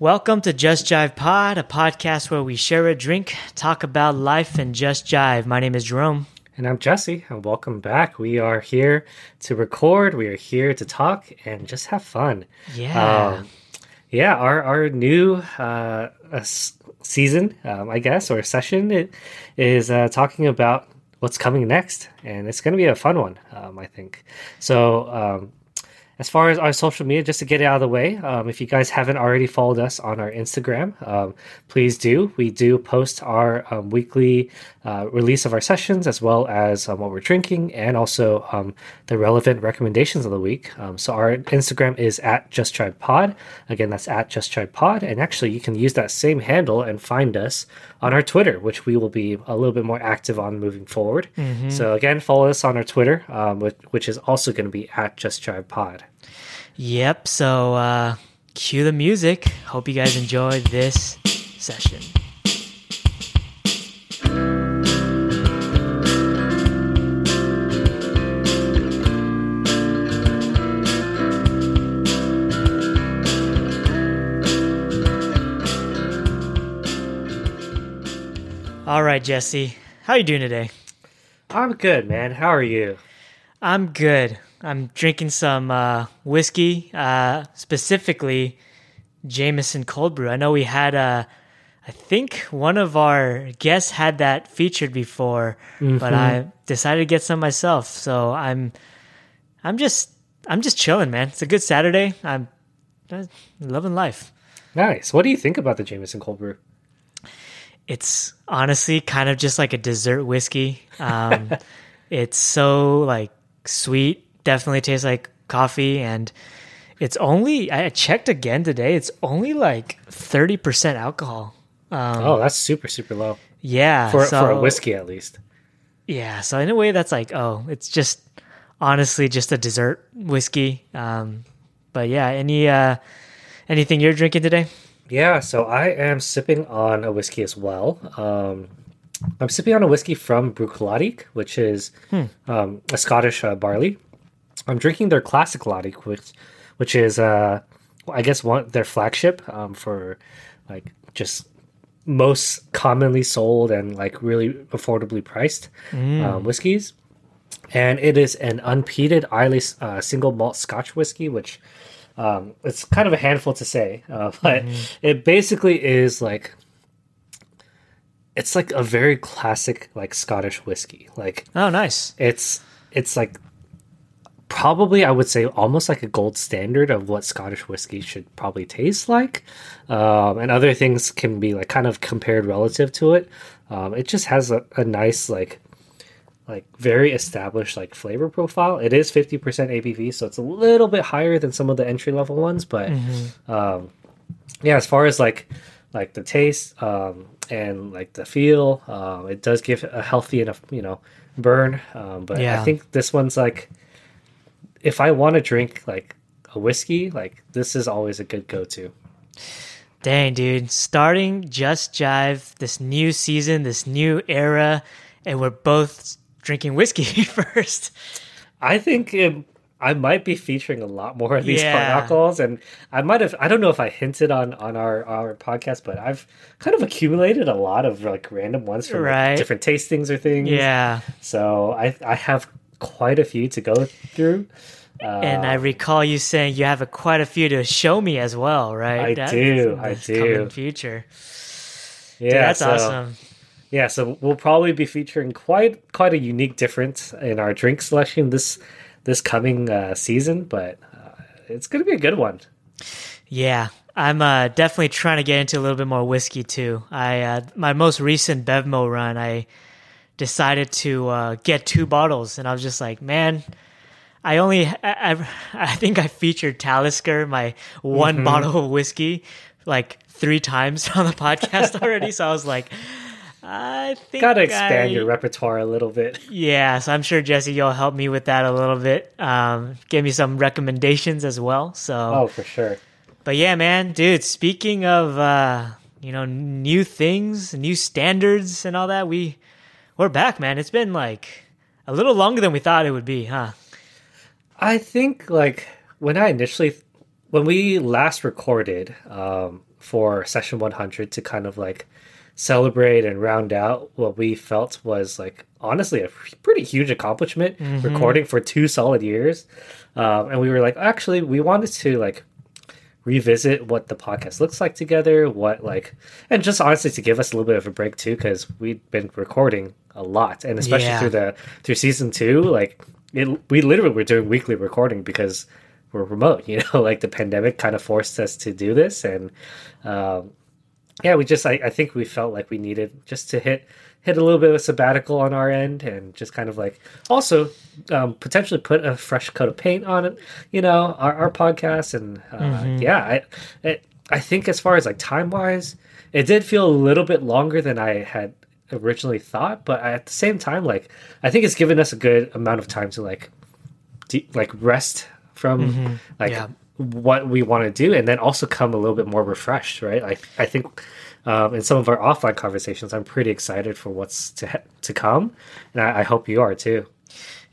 Welcome to Just Jive Pod, a podcast where we share a drink, talk about life, and just jive. My name is Jerome. And I'm Jesse, and welcome back. We are here to record, we are here to talk, and just have fun. Yeah. Um, yeah, our, our new uh, season, um, I guess, or session it, is uh, talking about what's coming next. And it's going to be a fun one, um, I think. So, um, as far as our social media, just to get it out of the way, um, if you guys haven't already followed us on our Instagram, um, please do. We do post our um, weekly uh, release of our sessions as well as um, what we're drinking and also um, the relevant recommendations of the week. Um, so our Instagram is at Just Jive Pod. Again, that's at Just Jive Pod. And actually, you can use that same handle and find us on our Twitter, which we will be a little bit more active on moving forward. So again, follow us on our Twitter, um, which, which is also going to be at Just Jive Pod. Yep, so uh, cue the music. Hope you guys enjoy this session. All right, Jesse, how you doing today? I'm good, man. How are you? I'm good. I'm drinking some uh, whiskey, uh, specifically Jameson cold brew. I know we had uh, I think one of our guests had that featured before, but I decided to get some myself. So I'm, I'm just, I'm just chilling, man. It's a good Saturday. I'm, I'm loving life. Nice. What do you think about the Jameson cold brew? It's honestly kind of just like a dessert whiskey. Um, it's so like sweet. Definitely tastes like coffee, and it's only I checked again today. It's only like thirty percent alcohol. Um, oh, that's super super low yeah, for so, for a whiskey at least. Yeah, so in a way, that's like oh, it's just honestly just a dessert whiskey. Um, but yeah, any uh, anything you're drinking today? Yeah, so I am sipping on a whiskey as well. Um, I'm sipping on a whiskey from Bruichladdich, which is um, a Scottish uh, barley. I'm drinking their classic Laddich, which which is uh, I guess one their flagship um, for like just most commonly sold and like really affordably priced um, whiskeys. And it is an unpeated Islay uh, single malt Scotch whiskey, which um, it's kind of a handful to say, uh, but it basically is like it's like a very classic like Scottish whiskey. Like Oh, nice. it's it's like probably I would say almost like a gold standard of what Scottish whiskey should probably taste like, um, and other things can be like kind of compared relative to it. Um, it just has a, a nice like like very established like flavor profile. It is fifty percent ABV, so it's a little bit higher than some of the entry level ones, but um, yeah, as far as like like the taste um, and like the feel, um, it does give a healthy enough you know burn. Um, but Yeah. I think this one's like if I want to drink like a whiskey, like this is always a good go to. Dang, dude. Starting Just Jive, this new season, this new era, and we're both drinking whiskey first. I think it, I might be featuring a lot more of these Yeah. alcohols, and I might have. I don't know if I hinted on on our our podcast, but I've kind of accumulated a lot of like random ones from like, Right. different tastings or things. Yeah. So I I have quite a few to go through. and I recall you saying you have a, quite a few to show me as well, right? I do, in I do. coming future. Yeah, Dude, that's so- awesome. Yeah, so we'll probably be featuring quite quite a unique difference in our drink selection this this coming uh, season, but uh, it's going to be a good one. Yeah, I'm uh, definitely trying to get into a little bit more whiskey too. I uh, my most recent Bevmo run, I decided to uh, get two bottles, and I was just like, man. I only, I, I, I think I featured Talisker, my one Mm-hmm. bottle of whiskey, like three times on the podcast already. so I was like, I think Got to expand I- your repertoire a little bit. Yeah, so I'm sure Jesse, you'll help me with that a little bit. Um, give me some recommendations as well. So, Oh, for sure. but yeah, man, dude. Speaking of, uh, you know, new things, new standards, and all that, we we're back, man. It's been like a little longer than we thought it would be, huh? I think like when I initially when we last recorded, um, for session 100 to kind of like celebrate and round out what we felt was like honestly a pretty huge accomplishment recording for two solid years um, and we were like actually we wanted to like revisit what the podcast looks like together what like and just honestly to give us a little bit of a break too because we've been recording a lot and especially Yeah. through the through season two like it, we literally were doing weekly recording because we're remote you know like the pandemic kind of forced us to do this and um, yeah we just I, I think we felt like we needed just to hit hit a little bit of a sabbatical on our end and just kind of like also um, potentially put a fresh coat of paint on it you know our, our podcast and uh, yeah I, it, I think as far as like time wise it did feel a little bit longer than i had originally thought but at the same time like i think it's given us a good amount of time to like de- like rest from like Yeah. what we want to do and then also come a little bit more refreshed right? Like i think um, in some of our offline conversations i'm pretty excited for what's to ha- to come and I, I hope you are too.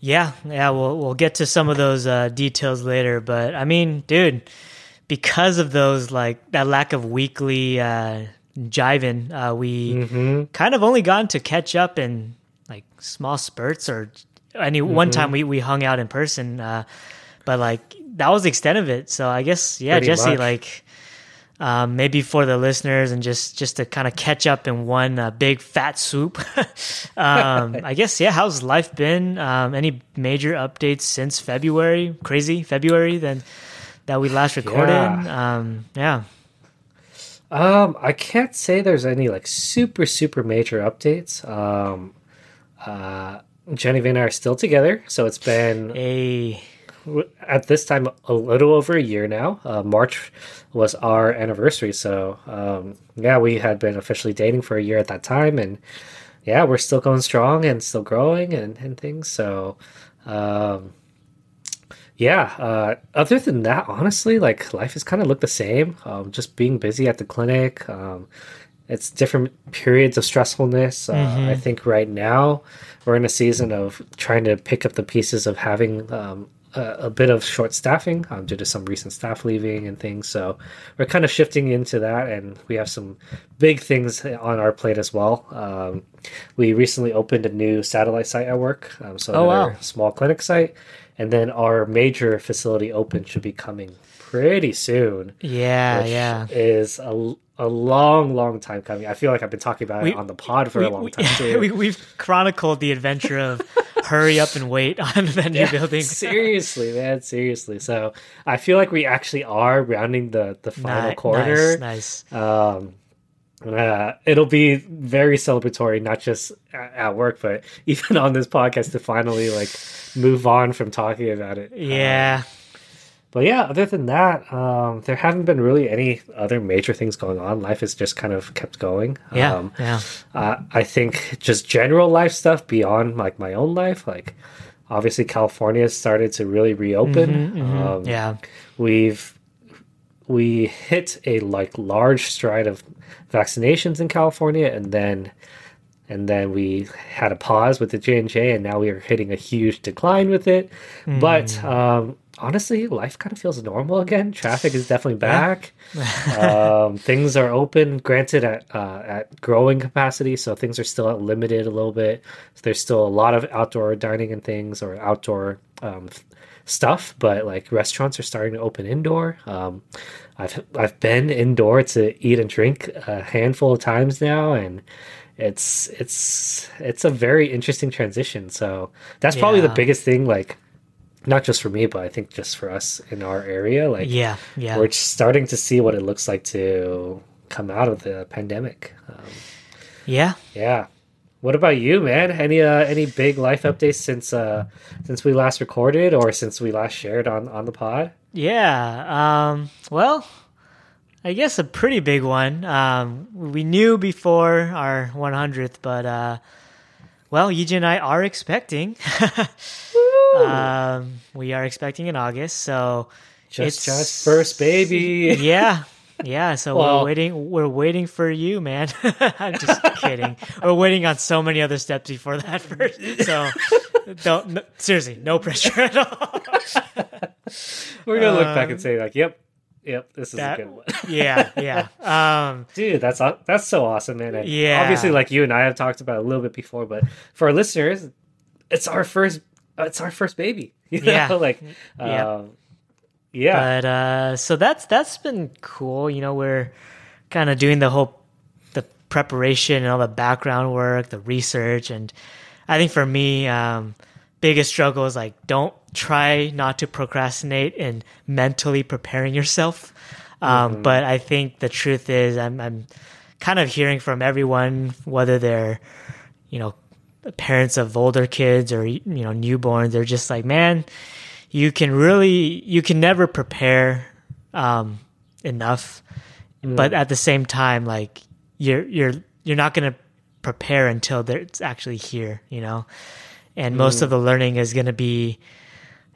Yeah, yeah, we'll we'll get to some of those uh, details later, but I mean, dude, because of those like that lack of weekly uh, jiving, uh, we kind of only gotten to catch up in like small spurts or any one time we we hung out in person, uh, but like that was the extent of it. So I guess yeah, Pretty Jesse, much. like um, maybe for the listeners and just just to kind of catch up in one uh, big fat swoop. um, I guess yeah. How's life been? Um, any major updates since February? Crazy February then that we last recorded. Yeah. Um, yeah. Um i can't say there's any like super super major updates um uh Genevieve and I are still together, so it's been A at this time a little over a year now. Uh, March was our anniversary, so um, yeah, we had been officially dating for a year at that time, and yeah, we're still going strong and still growing and, and things. So um, yeah, uh, other than that, honestly, like life has kind of looked the same. Um, just being busy at the clinic. Um, it's different periods of stressfulness. Uh, I think right now we're in a season of trying to pick up the pieces of having um, a, a bit of short staffing um, due to some recent staff leaving and things. So we're kind of shifting into that, and we have some big things on our plate as well. Um, we recently opened a new satellite site at work, um, so Oh, wow. small clinic site, and then our major facility open should be coming pretty soon yeah, yeah. is a, a long, long time coming. I feel like I've been talking about We- it on the pod for We, a long time too. we, we've chronicled the adventure of hurry up and wait on the new building. seriously, man, seriously. So I feel like we actually are rounding the the final Ni- corner. Nice, nice. Um, uh, it'll be very celebratory, not just at, work, but even on this podcast to finally like move on from talking about it. Um, Yeah. But yeah, other than that, um, there haven't been really any other major things going on. Life has just kind of kept going. Yeah. Um, yeah. uh, I think just general life stuff beyond like my own life, like obviously California started to really reopen. Um, Yeah. we've we hit a like large stride of vaccinations in California, and then and then we had a pause with the J and J, and now we are hitting a huge decline with it. But um, honestly, life kind of feels normal again. Traffic is definitely back. um, things are open, granted at uh, at growing capacity, so things are still limited a little bit. So there's still a lot of outdoor dining and things or outdoor um, stuff, but like restaurants are starting to open indoor. Um, I've I've been indoor to eat and drink a handful of times now, and it's it's it's a very interesting transition. So that's probably the biggest thing, like not just for me, but I think just for us in our area. Like Yeah. Yeah. we're starting to see what it looks like to come out of the pandemic. Um, yeah. yeah. What about you, man? Any uh, any big life updates since uh, since we last recorded or since we last shared on on the pod? Yeah. Um, well, I guess a pretty big one. Um, we knew before our 100th, but uh, well, Yiji and I are expecting. um, we are expecting in August, so Just It's- just first baby. yeah. Yeah, so Well- we're waiting. We're waiting for you, man. I'm just kidding. We're waiting on so many other steps before that first. So, don't no, seriously, no pressure at all. We're gonna look Um, back and say like, "Yep, Yep, this is That- a good one. yeah, yeah. Um, Dude, that's that's so awesome, man. And Yeah. Obviously, like you and I have talked about a little bit before, but for our listeners, it's our first. It's our first baby. You know? Yeah. like, Yep. Yeah, But uh, so that's that's been cool. You know, we're kind of doing the whole the preparation and all the background work, the research, and I think for me, um, biggest struggle is like don't try not to procrastinate and mentally preparing yourself. Um, But I think the truth is, I'm I'm kind of hearing from everyone, whether they're you know parents of older kids or you know newborns, they're just like, man, you can really you can never prepare um, enough, but at the same time, like you're you're you're not gonna prepare until it's actually here, you know. And most of the learning is gonna be,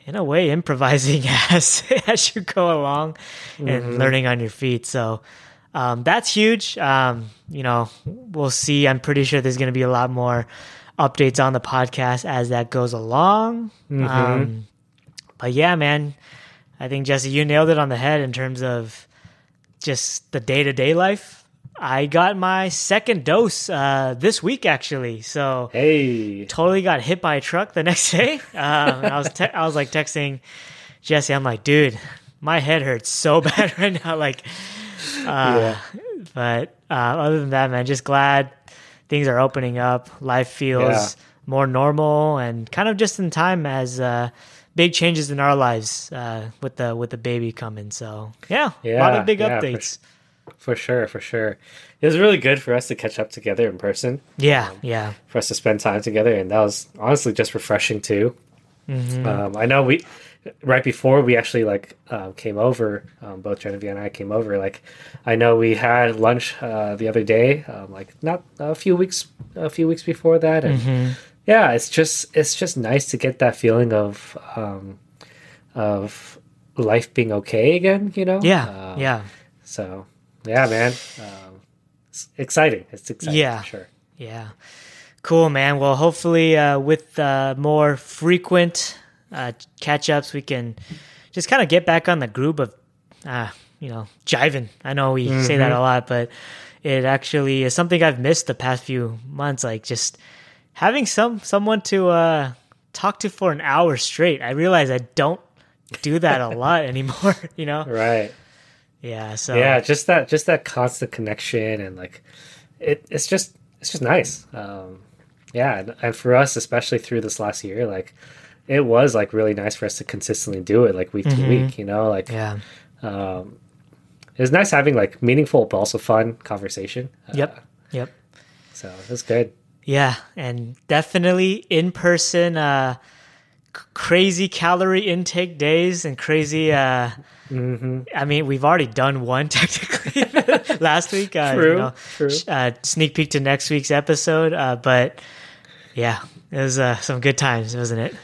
in a way, improvising as as you go along and learning on your feet. So. Um, that's huge. Um, you know, we'll see. I'm pretty sure there's going to be a lot more updates on the podcast as that goes along. Um, but yeah, man, I think Jesse, you nailed it on the head in terms of just the day to day life. I got my second dose uh, this week, actually. So hey, totally got hit by a truck the next day. Um, I was te- I was like texting Jesse. I'm like, dude, my head hurts so bad right now. Like, uh, but uh, other than that, man, just glad things are opening up. Life feels Yeah. more normal and kind of just in time as uh, big changes in our lives uh, with the with the baby coming. So yeah, a lot of big yeah, updates. for sure, for sure. It was really good for us to catch up together in person, Yeah, yeah, for us to spend time together, and that was honestly just refreshing too. Mm-hmm. Um, I know we right before we actually like um, came over, um, both Genevieve and I came over. Like, I know we had lunch uh, the other day, um, like not a few weeks, a few weeks before that, and Mm-hmm. Yeah, it's just it's just nice to get that feeling of um, of life being okay again. You know? yeah, Um, yeah. So yeah, man, um, it's exciting. It's exciting. Yeah. for sure. Yeah. Cool, man. Well, hopefully, uh, with uh, more frequent uh, catch ups, we can just kind of get back on the groove of, uh, you know, jiving. I know we say that a lot, but it actually is something I've missed the past few months. Like just having some someone to uh, talk to for an hour straight. I realize I don't do that a lot anymore. You know? Right. Yeah. So yeah just that just that constant connection and like it, it's just it's just nice um yeah and, and for us especially through this last year like it was like really nice for us to consistently do it like week to week you know like Yeah. um it was nice having like meaningful but also fun conversation Uh, Yep. Yep. so it was good Yeah, and definitely in person, uh, c- crazy calorie intake days and crazy. Uh, Mm-hmm. I mean, we've already done one technically last week. Uh, True, You know, true. Uh, sneak peek to next week's episode, uh, but yeah, it was uh, some good times, wasn't it?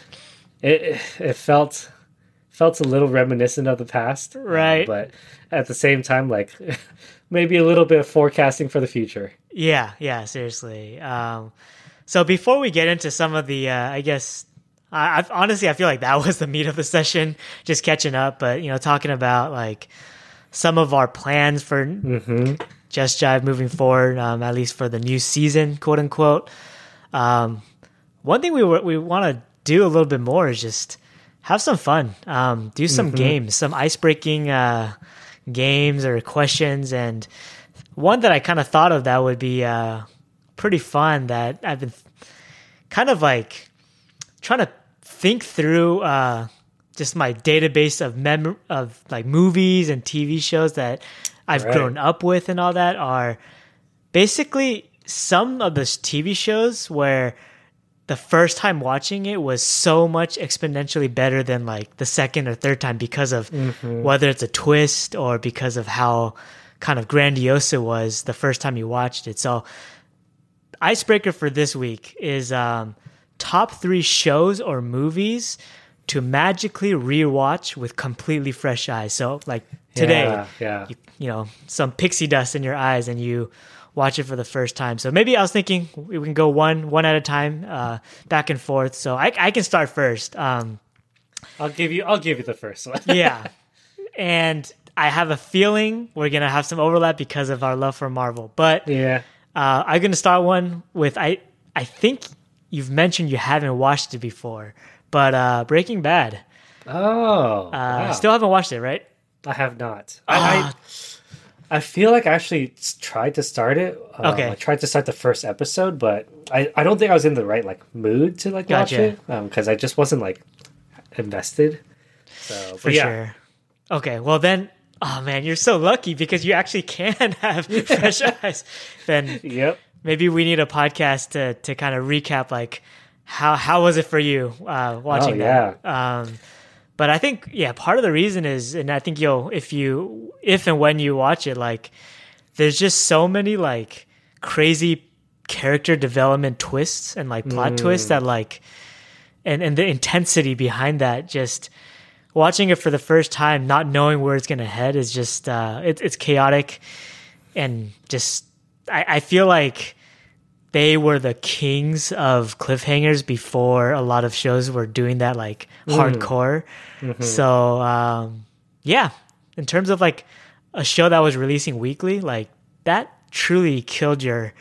it it felt felt a little reminiscent of the past uh, Right. but at the same time like maybe a little bit of forecasting for the future Yeah, yeah, seriously. Um, so before we get into some of the, uh, I guess, I, I've, honestly, I feel like that was the meat of the session, just catching up. But you know, talking about like some of our plans for Just Jive moving forward, um, at least for the new season, quote unquote. Um, one thing we we want to do a little bit more is just have some fun, um, do some games, some ice breaking uh, games or questions, and one that I kind of thought of that would be uh, pretty fun that I've been kind of like trying to think through uh, just my database of mem of like movies and TV shows that I've Right. grown up with and all that are basically some of those TV shows where the first time watching it was so much exponentially better than like the second or third time because of whether it's a twist or because of how kind of grandiose it was the first time you watched it. So icebreaker for this week is um, top three shows or movies to magically rewatch with completely fresh eyes. So like today, yeah, yeah. you, you know, some pixie dust in your eyes and you watch it for the first time. So maybe I was thinking we can go one one at a time, uh, back and forth. So I, I can start first. Um, I'll give you. I'll give you the first one. yeah, and I have a feeling we're gonna have some overlap because of our love for Marvel. But Yeah. uh, I'm gonna start one with I. I think you've mentioned you haven't watched it before, but uh, Breaking Bad. Oh. Uh, wow. Still haven't watched it, right? I have not. Ah. I, I I feel like I actually tried to start it. Um, Okay. I tried to start the first episode, but I, I don't think I was in the right like mood to like watch it because I just wasn't like invested. So For yeah, sure. Okay, well then, oh man, you're so lucky because you actually can have fresh eyes. Then Yep. maybe we need a podcast to to kind of recap like how how was it for you uh, watching Oh, that. Um, but I think yeah, part of the reason is, and I think you'll if you if and when you watch it, like there's just so many like crazy character development twists and like plot twists that like and and the intensity behind that just watching it for the first time not knowing where it's gonna head is just uh it, it's chaotic and just I, I feel like they were the kings of cliffhangers before a lot of shows were doing that like hardcore. So um yeah in terms of like a show that was releasing weekly like that truly killed your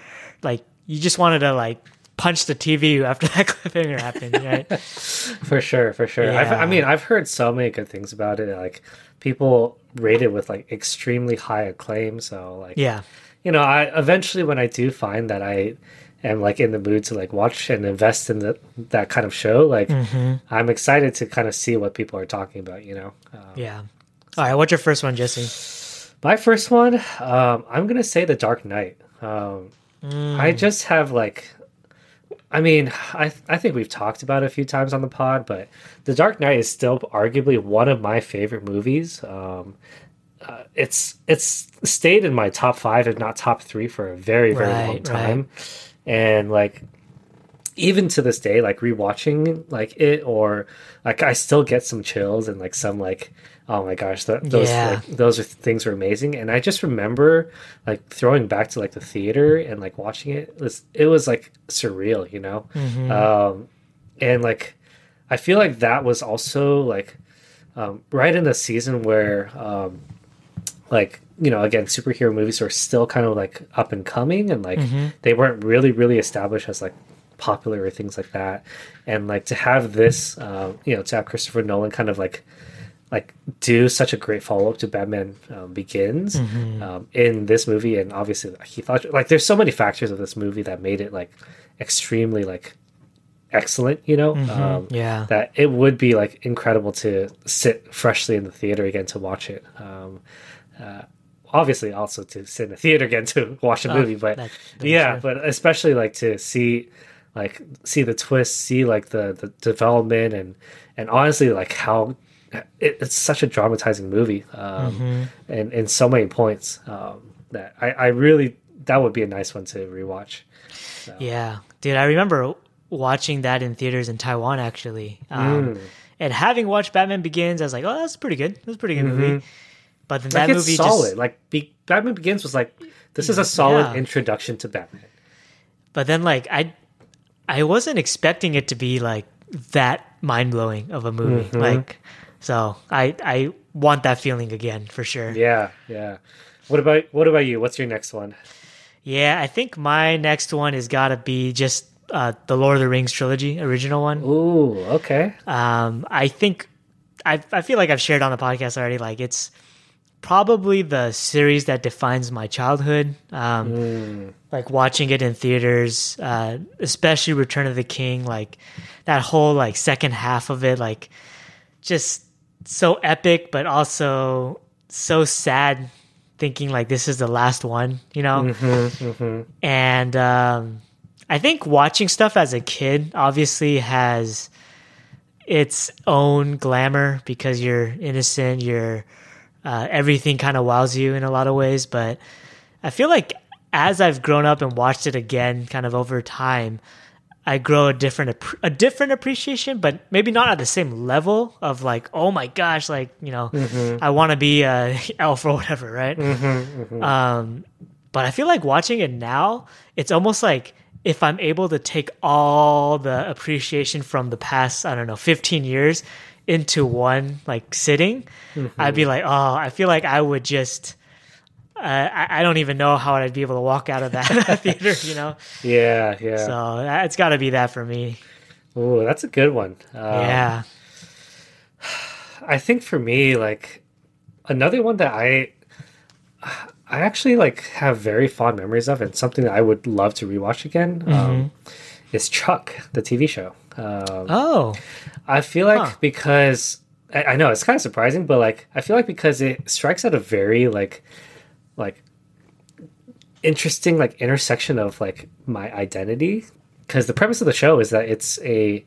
like you just wanted to like punch the tv after that cliffhanger happened right For sure, for sure. I've, I mean, I've heard so many good things about it. Like people rate it with like extremely high acclaim. So like, yeah you know, I eventually when I do find that I am like in the mood to like watch and invest in the, that kind of show, like Mm-hmm. I'm excited to kind of see what people are talking about. You know, um, yeah all right what's your first one jesse my first one, um, I'm gonna say The Dark Knight. Um, I Mm. just have like, I mean, I I think we've talked about it a few times on the pod, but The Dark Knight is still arguably one of my favorite movies. Um, uh, it's it's stayed in my top five, if not top three, for a very very long Right, time, and like even to this day, like rewatching like it or like I still get some chills and like some like oh my gosh, th- those Yeah. like, those are things were amazing. And I just remember like throwing back to like the theater and like watching it. It was it was like surreal, you know. Um, and like I feel like that was also like um, right in the season where um, like you know again superhero movies were still kind of like up and coming and like they weren't really really established as like popular or things like that and like to have this um, you know to have christopher nolan kind of like like do such a great follow-up to batman um, begins um, in this movie and obviously he thought like there's so many factors of this movie that made it like extremely like excellent you know? Um, yeah. that it would be like incredible to sit freshly in the theater again to watch it. Um, uh, obviously, also to sit in the theater again to watch a movie, but yeah, but especially like to see like see the twist, see like the the development, and and honestly like how it, it's such a dramatizing movie, um, Mm-hmm. and in so many points um, that I, I really that would be a nice one to rewatch. Yeah, dude, I remember watching that in theaters in Taiwan actually, um, Mm. and having watched Batman Begins, I was like, "Oh, that's pretty good. That's a pretty good movie." But then Mm-hmm. Like that movie solid. just, Like Be- Batman Begins was like this is a solid Yeah. introduction to Batman. but then like I, I wasn't expecting it to be like that mind blowing of a movie. Mm-hmm. Like, so I I want that feeling again for sure. Yeah, yeah. What about what about you? What's your next one? Yeah, I think my next one has got to be just uh, the Lord of the Rings trilogy, original one. Ooh, okay. Um, I think I I feel like I've shared on the podcast already. Like it's probably the series that defines my childhood. Um, Like watching it in theaters, uh, especially Return of the King. Like that whole like second half of it, like just so epic, but also so sad. Thinking like this is the last one, you know. And um, I think watching stuff as a kid obviously has its own glamour because you're innocent, you're uh, everything kind of wows you in a lot of ways. But I feel like as I've grown up and watched it again, kind of over time, I grow a different a different appreciation, but maybe not at the same level of like, oh my gosh, like you know, mm-hmm. I want to be a elf or whatever, right? Mm-hmm, mm-hmm. Um, but I feel like watching it now, it's almost like if I'm able to take all the appreciation from the past, I don't know, 15 years into one like sitting, I'd be like, oh, I feel like I would just. Uh, I, I don't even know how I'd be able to walk out of that theater, you know. Yeah, yeah. So that, it's got to be that for me. Ooh, that's a good one. Um, yeah. I think for me, like another one that I I actually like have very fond memories of, and something that I would love to rewatch again um, is Chuck, the TV show. Um, Oh, I feel like Huh. because I, I know it's kind of surprising, but like I feel like because it strikes at a very like like interesting like intersection of like my identity. Because the premise of the show is that it's a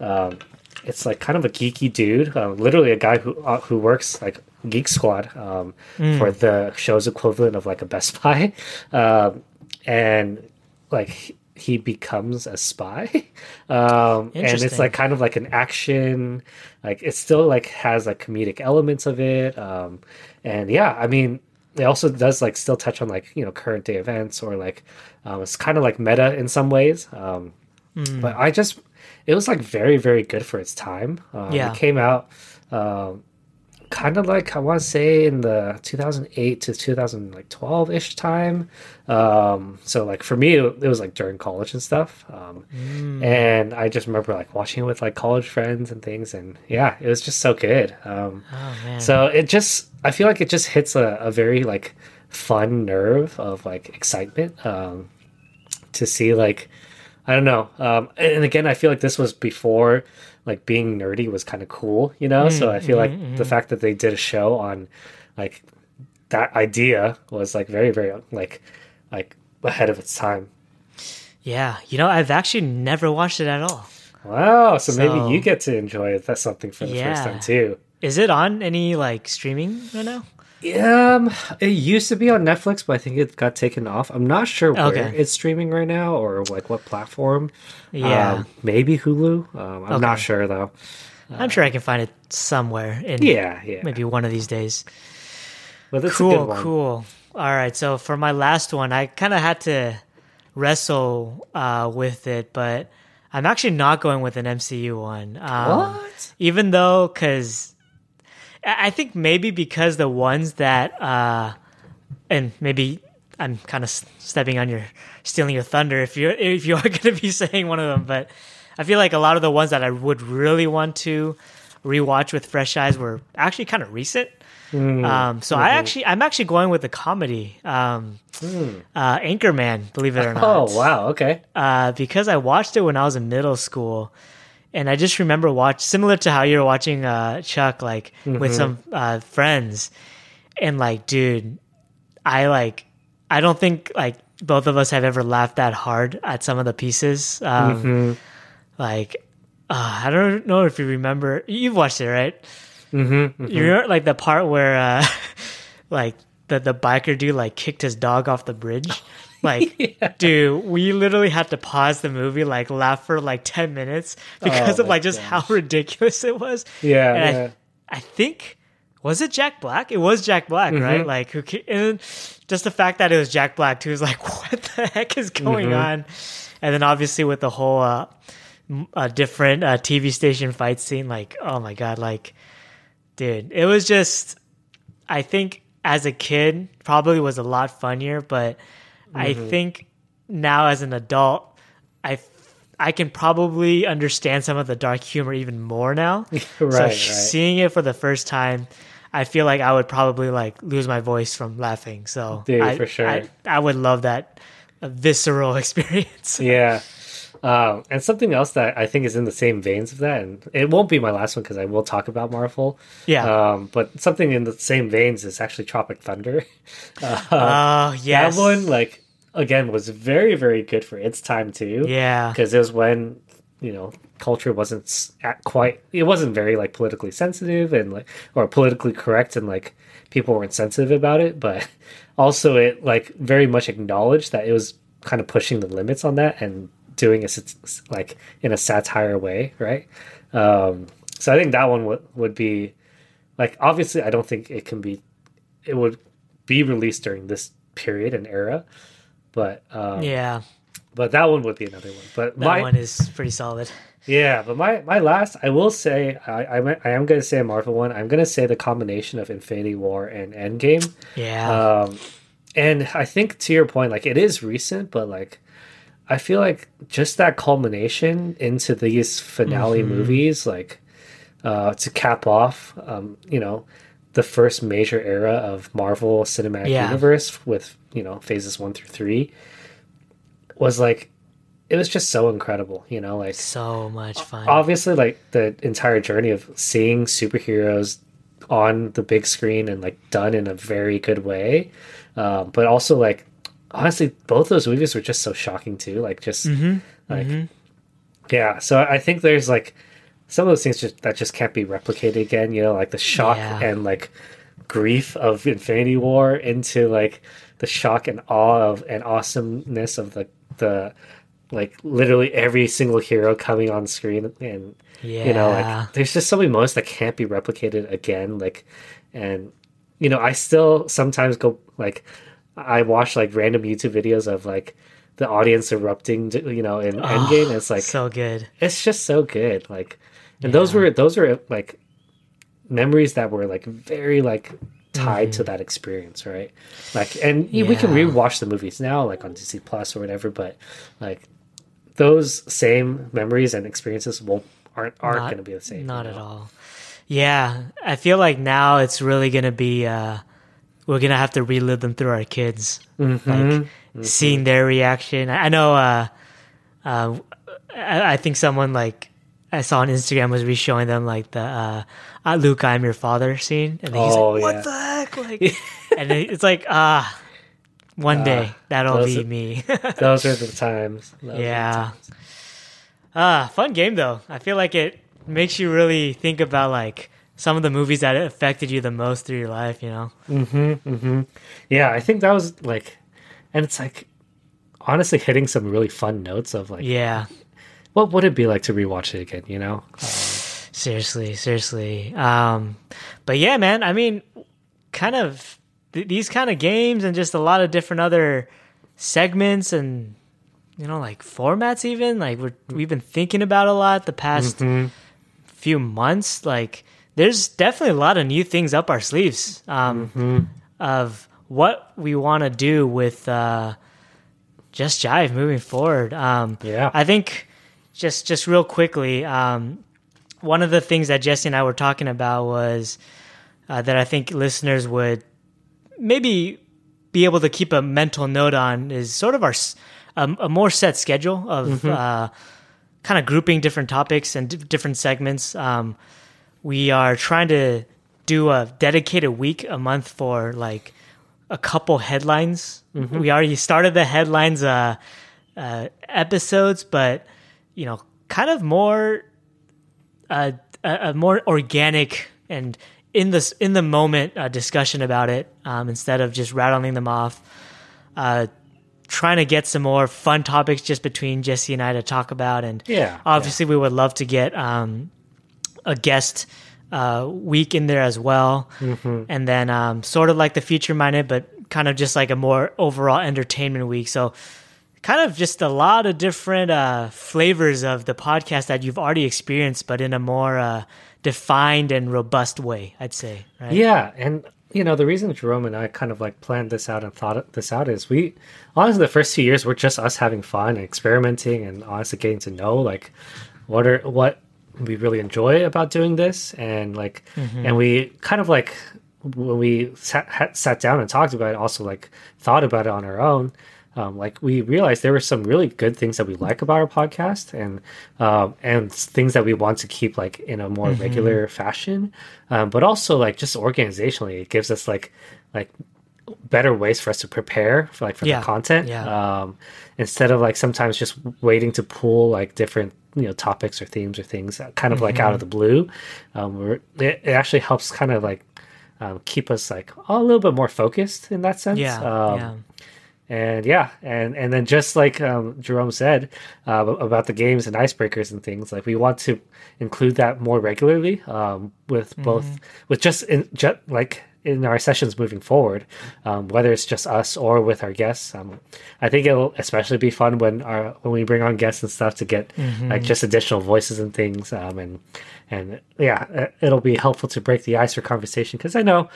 um, it's like kind of a geeky dude, uh, literally a guy who uh, who works like Geek Squad um, for the show's equivalent of like a Best Buy, um, and like he becomes a spy, um, and it's like kind of like an action, like it still like has like comedic elements of it, um, and yeah, I mean it also does like still touch on like you know current day events or like um, it's kind of like meta in some ways. Um, but I just it was like very very good for its time. Um, Yeah. it came out um, kind of like I want to say in the 2008 to 2012 ish time. Um, so like for me, it, it was like during college and stuff. Um, And I just remember like watching it with like college friends and things, and yeah, it was just so good. Um, oh man. so it just I feel like it just hits a, a very like fun nerve of like excitement um, to see like I don't know. Um, and again, I feel like this was before like being nerdy was kind of cool, you know. so mm, I feel mm-hmm, like the mm-hmm. fact that they did a show on like that idea was like very very like like ahead of its time. yeah, you know, I've actually never watched it at all. Wow, so, So- maybe you get to enjoy it. That's something for the Yeah. first time too. Is it on any like streaming right now? Um, it used to be on Netflix, but I think it got taken off. I'm not sure where Okay. it's streaming right now or like what platform. Yeah. Um, maybe Hulu. Um, I'm not sure though. I'm sure I can find it somewhere in Yeah, yeah. maybe one of these days. But that's a cool, good one. cool. All right, so for my last one, I kind of had to wrestle uh, with it, but I'm actually not going with an MCU one. Um, What? Even though, because I think maybe because the ones that, uh, and maybe I'm kind of stepping on your, stealing your thunder if you're if you are going to be saying one of them, but I feel like a lot of the ones that I would really want to rewatch with fresh eyes were actually kind of recent. Um, so I actually, I'm actually going with the comedy, um, uh, Anchorman. Believe it or not. Oh wow. Okay. Uh, because I watched it when I was in middle school, and I just remember watch similar to how you were watching uh, Chuck, like with some uh, friends, and like, dude, I like, I don't think like both of us have ever laughed that hard at some of the pieces. Um, Like, uh, I don't know if you remember. You've watched it, right? Mm-hmm. You remember like the part where uh like the the biker dude like kicked his dog off the bridge? Like dude, we literally had to pause the movie, like laugh for like ten minutes because Oh of like just how ridiculous it was. Yeah. And yeah. I I think was it Jack Black? It was Jack Black, Mm-hmm. right? Like who and just the fact that it was Jack Black too is like what the heck is going Mm-hmm. on? And then obviously with the whole uh, uh different uh, TV station fight scene, like oh my god, like dude, it was just I think as a kid probably was a lot funnier, but I Mm-hmm. think now as an adult, I I can probably understand some of the dark humor even more now. so Right, right. seeing it for the first time, I feel like I would probably like lose my voice from laughing. So Dude, I, for sure. I, I would love that uh, visceral experience. Yeah. Um, and something else that I think is in the same veins of that, and it won't be my last one because I will talk about Marvel. Yeah. Um, but something in the same veins is actually Tropic Thunder. Oh yes, That one, like, again, was very, very good for its time too. yeah, Because it was when, you know, culture wasn't at quite, it wasn't very, like, politically sensitive and, like, or politically correct and, like, people weren't sensitive about it. But also, it, like, very much acknowledged that it was kind of pushing the limits on that and doing it, like, in a satire way, right? Um, so I think that one would, would be, like, obviously, I don't think it can be, it would be released during this period and era but um, yeah. but that one would be another one. But That my one is pretty solid. yeah, but my my last, I will say, I I, I am going to say a Marvel one. I'm going to say the combination of Infinity War and Endgame. Yeah. Um, and I think to your point, like it is recent, but like I feel like just that culmination into these finale Mm-hmm. movies, like uh, to cap off, um, you know, the first major era of Marvel Cinematic Yeah. Universe with you know phases one through three, was like it was just so incredible. You know, like so much fun. obviously like the entire journey of seeing superheroes on the big screen and like done in a very good way um, but also like honestly both those movies were just so shocking too like just Mm-hmm. like yeah so i think there's like some of those things just that just can't be replicated again you know like the shock Yeah. and like grief of infinity war into like the shock and awe of and awesomeness of the the like literally every single hero coming on screen and yeah. you know like there's just so many moments that can't be replicated again like and you know i still sometimes go like i watch like random youtube videos of like the audience erupting you know in endgame it's like so good. it's just so good like and those were those were like memories that were like very like tied to that experience right like and y- we can Mm-hmm. Rewatch the movies now like on disney plus or whatever but like those same memories and experiences won't aren't aren't going to be the same Not at all. Yeah, I feel like now it's really gonna be. uh We're gonna have to relive them through our kids, Mm-hmm. like seeing their reaction. I I know. uh uh, I, I think someone like I saw on Instagram was re-showing them like the uh, uh, "Luke, I'm your father" scene, and he's Oh, like, "What yeah. the heck?" Like, and it's like, ah, one day that'll be are- me. those are the times Those Yeah. Ah, fun game though. I feel like it makes you really think about like some of the movies that affected you the most through your life. You know? Mhm mhm yeah i think that was like and it's like honestly hitting some really fun notes of like Yeah. What would it be like to rewatch it again you know Seriously, seriously. Um, but yeah, man. I mean, kind of th- these kind of games and just a lot of different other segments and you know like formats. Even like we're, we've been thinking about a lot the past few months. Like, there's definitely a lot of new things up our sleeves. Um, of what we want to do with uh, just jive moving forward. Um, Yeah. I think just just real quickly, um, one of the things that Jesse and I were talking about was uh, that I think listeners would maybe be able to keep a mental note on is sort of our um, a more set schedule of uh, kind of grouping different topics and d- different segments. Um, we are trying to do a dedicated week a month for like a couple headlines. We already started the headlines uh, uh, episodes, but you know, kind of more uh, a, a more organic and in this in the moment uh, discussion about it um, instead of just rattling them off. Uh, trying to get some more fun topics just between Jesse and I to talk about, and Yeah, obviously we would love to get um, a guest uh, week in there as well, and then um, sort of like the future minded, but kind of just like a more overall entertainment week. So kind of just a lot of different uh, flavors of the podcast that you've already experienced, but in a more uh, defined and robust way, I'd say. Right? Yeah, and you know the reason Jerome and I kind of like planned this out and thought this out is we honestly the first few years were just us having fun and experimenting and honestly getting to know like what are what we really enjoy about doing this and like and we kind of like when we sat, sat down and talked about it also like thought about it on our own um, like we realized there were some really good things that we like about our podcast and um, and things that we want to keep like in a more regular fashion um, but also like just organizationally it gives us like like better ways for us to prepare for like for Yeah, the content yeah. um, instead of like sometimes just waiting to pull like different you know topics or themes or things kind of like Mm-hmm. out of the blue um, it, it actually helps kind of like um, keep us like a little bit more focused in that sense Yeah. um, yeah. And yeah and and then just like um, jerome said uh, about the games and icebreakers and things like we want to include that more regularly um, with both with just in just like in our sessions moving forward, um, whether it's just us or with our guests. Um, I think it'll especially be fun when our when we bring on guests and stuff to get mm-hmm. like just additional voices and things. Um, and and yeah, it'll be helpful to break the ice for conversation because I know.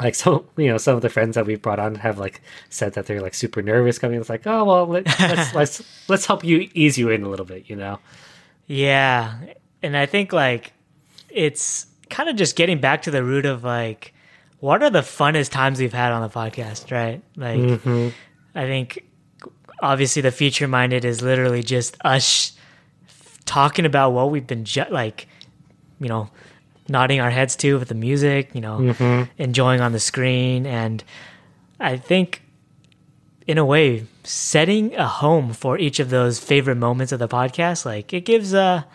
Like so, you know, some of the friends that we've brought on have like said that they're like super nervous coming. It's like, oh well, let, let's let's let's help you ease you in a little bit, you know. Yeah, and I think like it's kind of just getting back to the root of like what are the funnest times we've had on the podcast, right? Like mm-hmm. I think obviously the future minded is literally just us talking about what we've been ju- like, you know, nodding our heads to with the music, you know, mm-hmm. enjoying on the screen and I think in a way setting a home for each of those favorite moments of the podcast like it gives a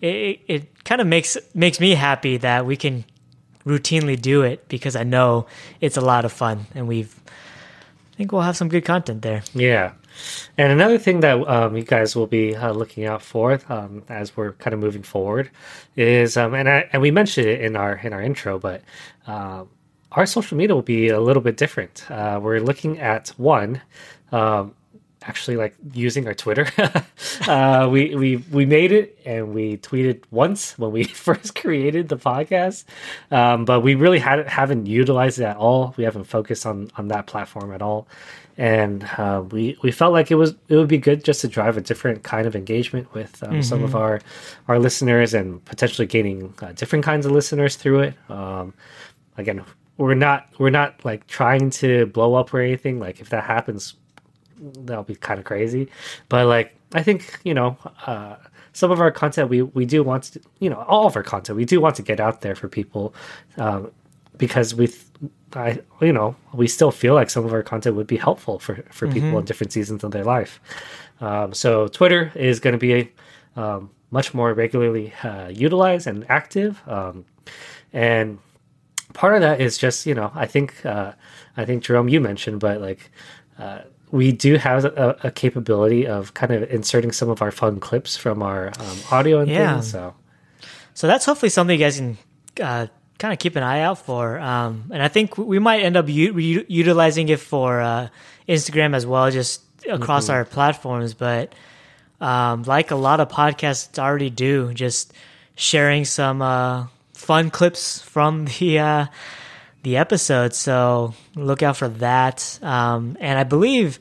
it, it kind of makes makes me happy that we can routinely do it because I know it's a lot of fun and we've I think we'll have some good content there. Yeah. And another thing that um, you guys will be uh, looking out for um, as we're kind of moving forward is, um, and I, and we mentioned it in our in our intro, but uh, our social media will be a little bit different. Uh, we're looking at one um, actually like using our Twitter. uh, we we we made it and we tweeted once when we first created the podcast, um, but we really had, haven't utilized it at all. We haven't focused on on that platform at all, and uh, we we felt like it was it would be good just to drive a different kind of engagement with um, mm-hmm. some of mm-hmm. our our listeners and potentially gaining uh, different kinds of listeners through it. Um, again. We're not we're not like trying to blow up or anything. Like if that happens, that'll be kind of crazy. But like, I think you know, uh, some of our content we we do want to, you know, all of our content we do want to get out there for people, um, because we, I you know, we still feel like some of our content would be helpful for for mm-hmm. people in different seasons of their life. Um, so Twitter is going to be um, much more regularly uh, utilized and active, um, and part of that is just you know I think uh, I think Jerome you mentioned, but like. Uh, we do have a, a, capability of kind of inserting some of our fun clips from our um, audio and yeah. things. So, so that's hopefully something you guys can uh, kind of keep an eye out for. Um, and I think we might end up u- re- utilizing it for uh, Instagram as well, just across mm-hmm. our platforms. But um, like a lot of podcasts already do, just sharing some uh, fun clips from the uh, the episode. So look out for that. Um, and I believe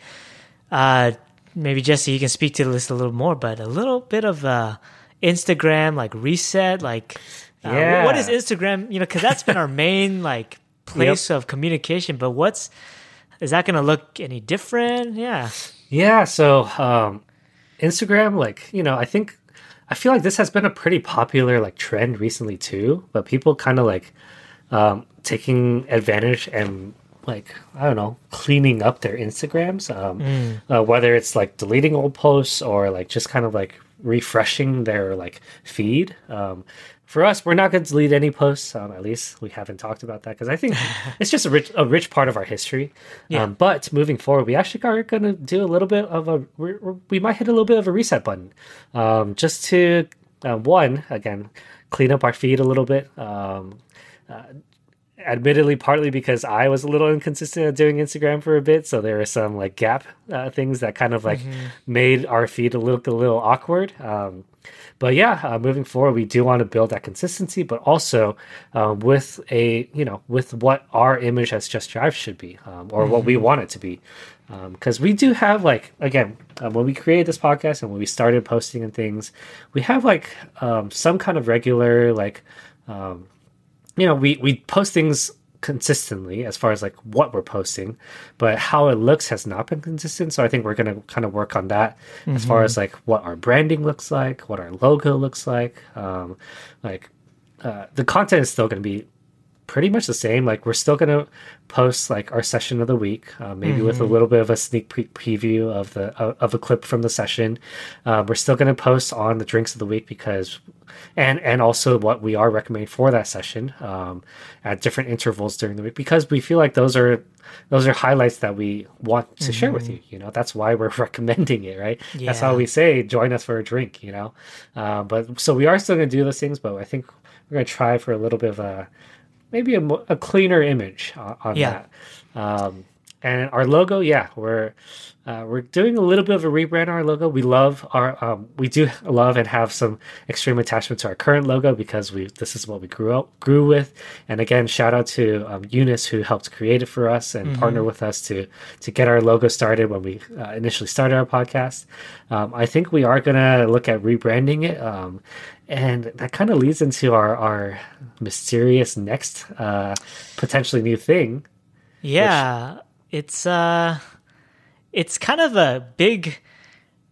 uh, maybe Jesse, you can speak to this a little more, but a little bit of uh, Instagram like reset, like uh, yeah. what is Instagram? You know, because that's been our main like place yep. of communication. But what's is that going to look any different? Yeah. Yeah. So um, Instagram, like you know, I think I feel like this has been a pretty popular like trend recently too. But people kind of like um, taking advantage and like I don't know, cleaning up their Instagrams. Um, mm. uh, whether it's like deleting old posts or like just kind of like refreshing their like feed. Um, for us, we're not going to delete any posts. Um, at least we haven't talked about that because I think it's just a rich, a rich part of our history. Yeah. Um, but moving forward, we actually are going to do a little bit of a. we might hit a little bit of a reset button, um, just to uh, one again clean up our feed a little bit. Um, uh, admittedly partly because I was a little inconsistent at doing Instagram for a bit, so there are some like gap uh, things that kind of like mm-hmm. made our feed a little a little awkward. Um, but yeah, uh, moving forward, we do want to build that consistency, but also uh, with a you know with what our image as Just Jive should be, um, or mm-hmm. what we mm-hmm. want it to be, because um, we do have like again uh, when we created this podcast and when we started posting and things, we have like um, some kind of regular like um, you know, we we post things consistently as far as like what we're posting, but how it looks has not been consistent. So I think we're gonna kind of work on that mm-hmm. as far mm-hmm. as like what our branding looks like, what our logo looks like. Um, like uh, the content is still gonna be pretty much the same. Like we're still gonna post like our session of the week, uh, maybe mm-hmm. with a mm-hmm. little bit of a sneak pre- preview of the uh, of a clip from the session. Uh, we're still gonna post on the drinks of the week because, and and also what we are recommending for that session um, at different intervals during the week because we feel like those are those are highlights that we want to mm-hmm. share with mm-hmm. you. You know, that's why we're recommending it, right? Yeah. That's how we say join us for a drink. You know, uh, but so we are still gonna do those things, but I think we're gonna try for a little bit of a maybe a, a cleaner image on, on Yeah. that. Um, and our logo, yeah, we're uh, we're doing a little bit of a rebrand on our logo. We love our um, we do love and have some extreme attachment to our current logo because we this is what we grew up grew with. And again, shout out to um, Eunice who helped create it for us and partner with us to to get our logo started when we uh, initially started our podcast. Um, I think we are gonna look at rebranding it. Um, and that kind of leads into our, our mysterious next uh, potentially new thing Yeah, it's uh, it's kind of a big,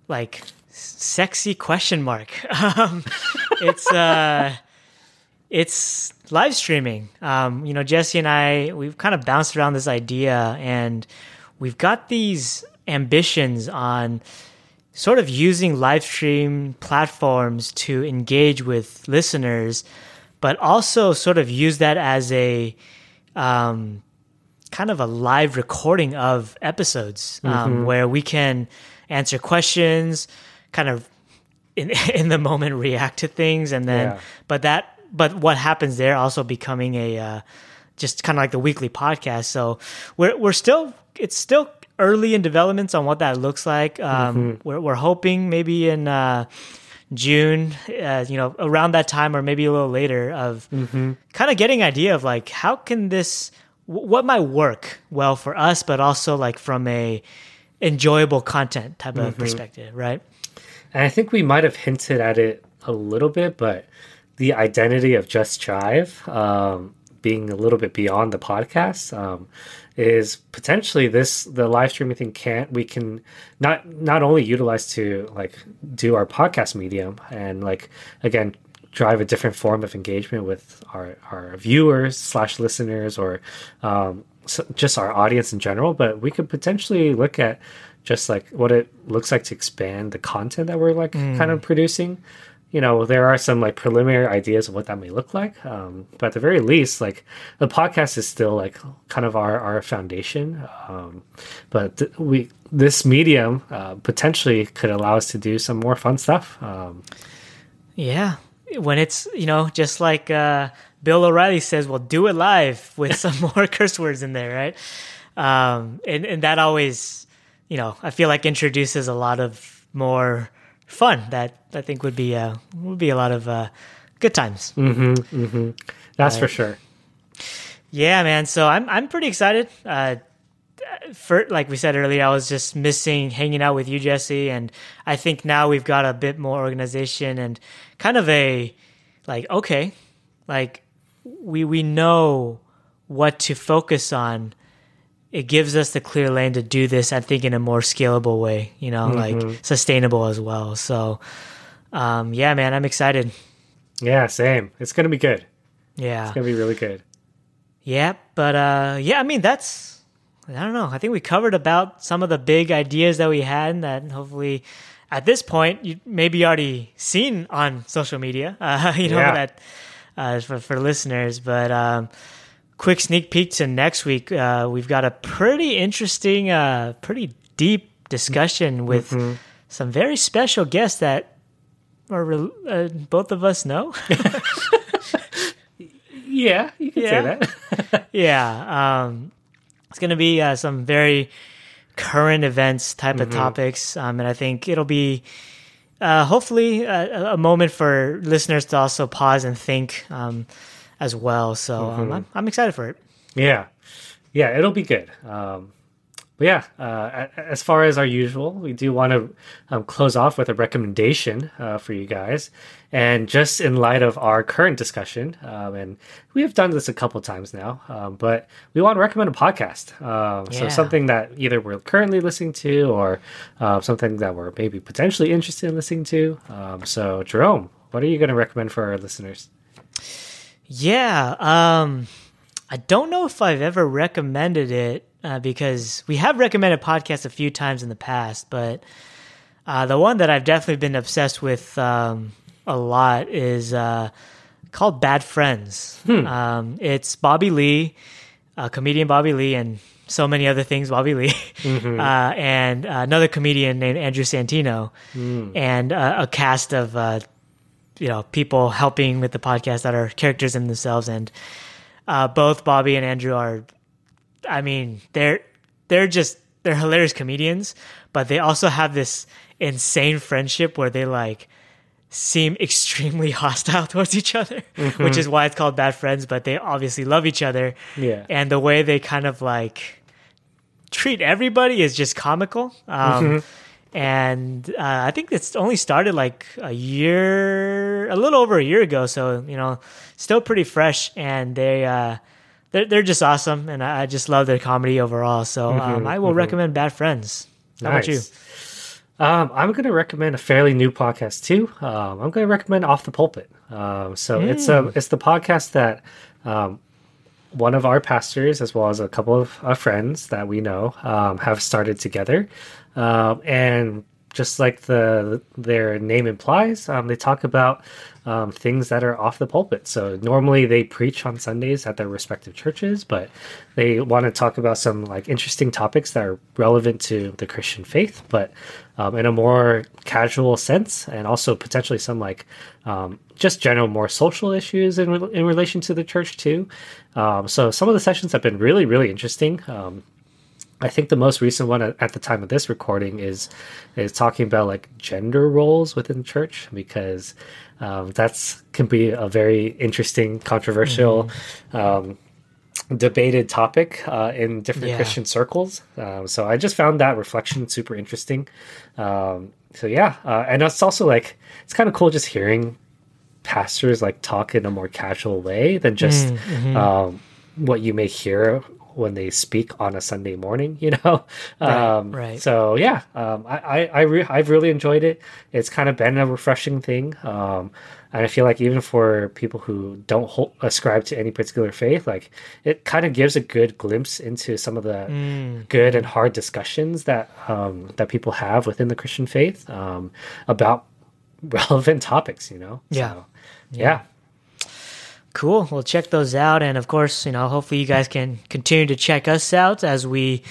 like, sexy question mark. Um, it's uh, it's live streaming. Um, you know, Jesse and I, we've kind of bounced around this idea, and we've got these ambitions on sort of using live stream platforms to engage with listeners, but also sort of use that as a um, kind of a live recording of episodes um, where we can answer questions, kind of in in the moment react to things, and then Yeah. but that but what happens there also becoming a uh, just kind of like the weekly podcast. So we're we're still it's still early in developments on what that looks like. Um, We're we're hoping maybe in. Uh, June, uh, you know, around that time or maybe a little later of kind of getting idea of like how can this what might work well for us but also like from a enjoyable content type of perspective, right? and i think we might have hinted at it a little bit but the identity of Just Jive um, being a little bit beyond the podcast um, is potentially this the live streaming thing can't we can not not only utilize to like do our podcast medium and like again drive a different form of engagement with our our viewers slash listeners or um, so just our audience in general but we could potentially look at just like what it looks like to expand the content that we're like kind of producing. You know there are some like preliminary ideas of what that may look like um, but at the very least like the podcast is still like kind of our our foundation um, but th- we this medium uh, potentially could allow us to do some more fun stuff um, Yeah. When it's, you know, just like uh, Bill O'Reilly says, well, do it live with some more curse words in there, right? Um, and, and that always, you know, I feel like introduces a lot of more fun that I think would be, uh, would be a lot of uh, good times. Mm-hmm, mm-hmm. that's for sure Yeah, man. So I'm I'm pretty excited. Uh, for like we said earlier, I was just missing hanging out with you, Jesse, and I think now we've got a bit more organization and kind of a like okay, like we we know what to focus on. It gives us the clear lane to do this. I think in a more scalable way, you know, like sustainable as well. So, um, yeah, man, I'm excited. yeah same it's gonna be good Yeah. it's gonna be really good Yeah, but uh, yeah, I mean that's I don't know. I think we covered about some of the big ideas that we had and that hopefully at this point you maybe already seen on social media. Uh, you know Yeah. that uh, for for listeners, but um, quick sneak peek to next week. Uh, we've got a pretty interesting, uh, pretty deep discussion with some very special guests that are uh, both of us know. yeah you can Yeah. say that yeah um it's gonna be uh, some very current events type of topics um and i think it'll be uh hopefully a, a moment for listeners to also pause and think um as well. So um, I'm, I'm excited for it. Yeah, yeah, it'll be good. Um, but yeah, uh, as far as our usual, we do want to um, close off with a recommendation uh, for you guys, and just in light of our current discussion, um, and we have done this a couple times now, um, but we want to recommend a podcast. Um, So something that either we're currently listening to, or uh, something that we're maybe potentially interested in listening to. Um, so Jerome, what are you going to recommend for our listeners? Yeah, um, I don't know if I've ever recommended it uh, because we have recommended podcasts a few times in the past, but uh, the one that I've definitely been obsessed with um, a lot is uh, called Bad Friends. Um, it's Bobby Lee, uh, comedian Bobby Lee, and so many other things, Bobby Lee, uh, and uh, another comedian named Andrew Santino, and uh, a cast of uh, you know people helping with the podcast that are characters in themselves. And uh, both Bobby and Andrew are, I mean, they're they're just they're hilarious comedians, but they also have this insane friendship where they like seem extremely hostile towards each other, Mm-hmm. which is why it's called bad friends. But they obviously love each other, Yeah. and the way they kind of like treat everybody is just comical. Um, Mm-hmm. And uh, I think it's only started like a year, a little over a year ago. So you know, still pretty fresh, and they uh, they're they're just awesome, and I I just love their comedy overall. So um, I will recommend Bad Friends. How about you? Nice. Um, I'm going to recommend a fairly new podcast too. Um, I'm going to recommend Off the Pulpit. Um, so it's um, it's the podcast that um, one of our pastors, as well as a couple of uh, friends that we know, um, have started together. Um, and just like the their name implies, um, they talk about um, things that are off the pulpit. So normally they preach on Sundays at their respective churches, but they want to talk about some like interesting topics that are relevant to the Christian faith, but um, in a more casual sense, and also potentially some like um, just general more social issues in in relation to the church too. Um, so some of the sessions have been really really interesting. I think the most recent one at, the time of this recording is is talking about like gender roles within church because um, that's can be a very interesting, controversial, um, debated topic uh, in different Yeah. Christian circles. Um, so I just found that reflection super interesting. Um, so yeah, uh, and it's also like it's kind of cool just hearing pastors like talk in a more casual way than just um, what you may hear when they speak on a Sunday morning, you know. Right, um, right. So yeah, um, I I, I re- I've really enjoyed it. It's kind of been a refreshing thing, um, and I feel like even for people who don't hold, ascribe to any particular faith, like it kind of gives a good glimpse into some of the Mm. good and hard discussions that um, that people have within the Christian faith um, about relevant topics. You know. Yeah. So, yeah. Cool. We'll check those out. And of course, you know, hopefully you guys can continue to check us out as we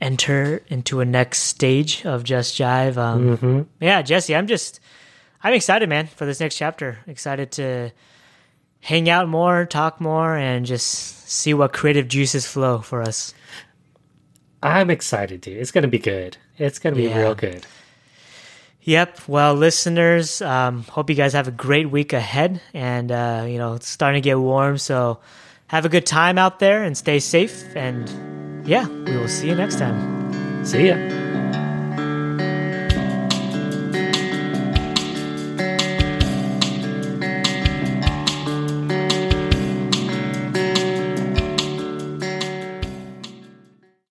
enter into a next stage of Just Jive. Um, Yeah, Jesse, I'm just, I'm excited, man, for this next chapter. Excited to hang out more, talk more, and just see what creative juices flow for us. I'm excited, dude. It's gonna be good. It's gonna be Yeah. real good. Yep. Well, listeners, um, hope you guys have a great week ahead. And, uh, you know, it's starting to get warm. So have a good time out there and stay safe. And yeah, we will see you next time. See ya.